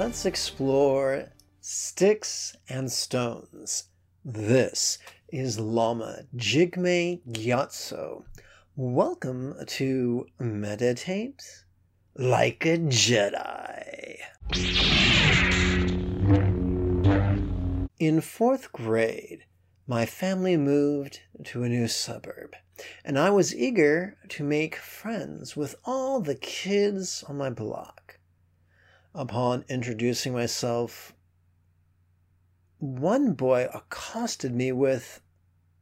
let's explore sticks and stones. This is Lama Jigme Gyatso. Welcome to Meditate Like a Jedi. In fourth grade, my family moved to a new suburb, and I was eager to make friends with all the kids on my block. Upon introducing myself, one boy accosted me with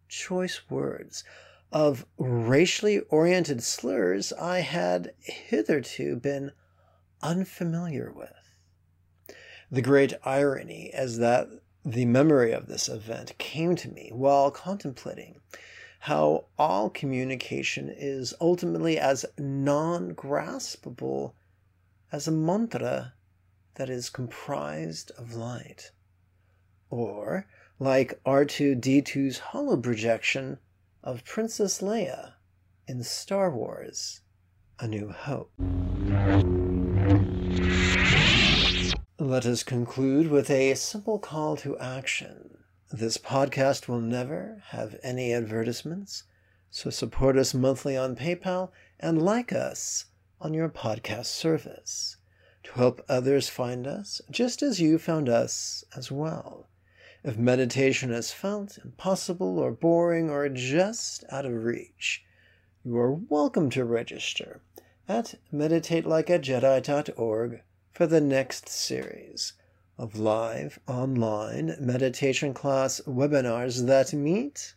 choice words of racially oriented slurs I had hitherto been unfamiliar with. The great irony is that the memory of this event came to me while contemplating how all communication is ultimately as non graspable as a mantra that is comprised of light. Or, like R2D2's hollow projection of Princess Leia in Star Wars A New Hope. Let us conclude with a simple call to action. This podcast will never have any advertisements, so support us monthly on PayPal and like us on your podcast service to help others find us just as you found us as well. If meditation is felt impossible or boring or just out of reach, you are welcome to register at meditatelikeajedi.org for the next series of live online meditation class webinars that meet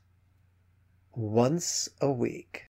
once a week.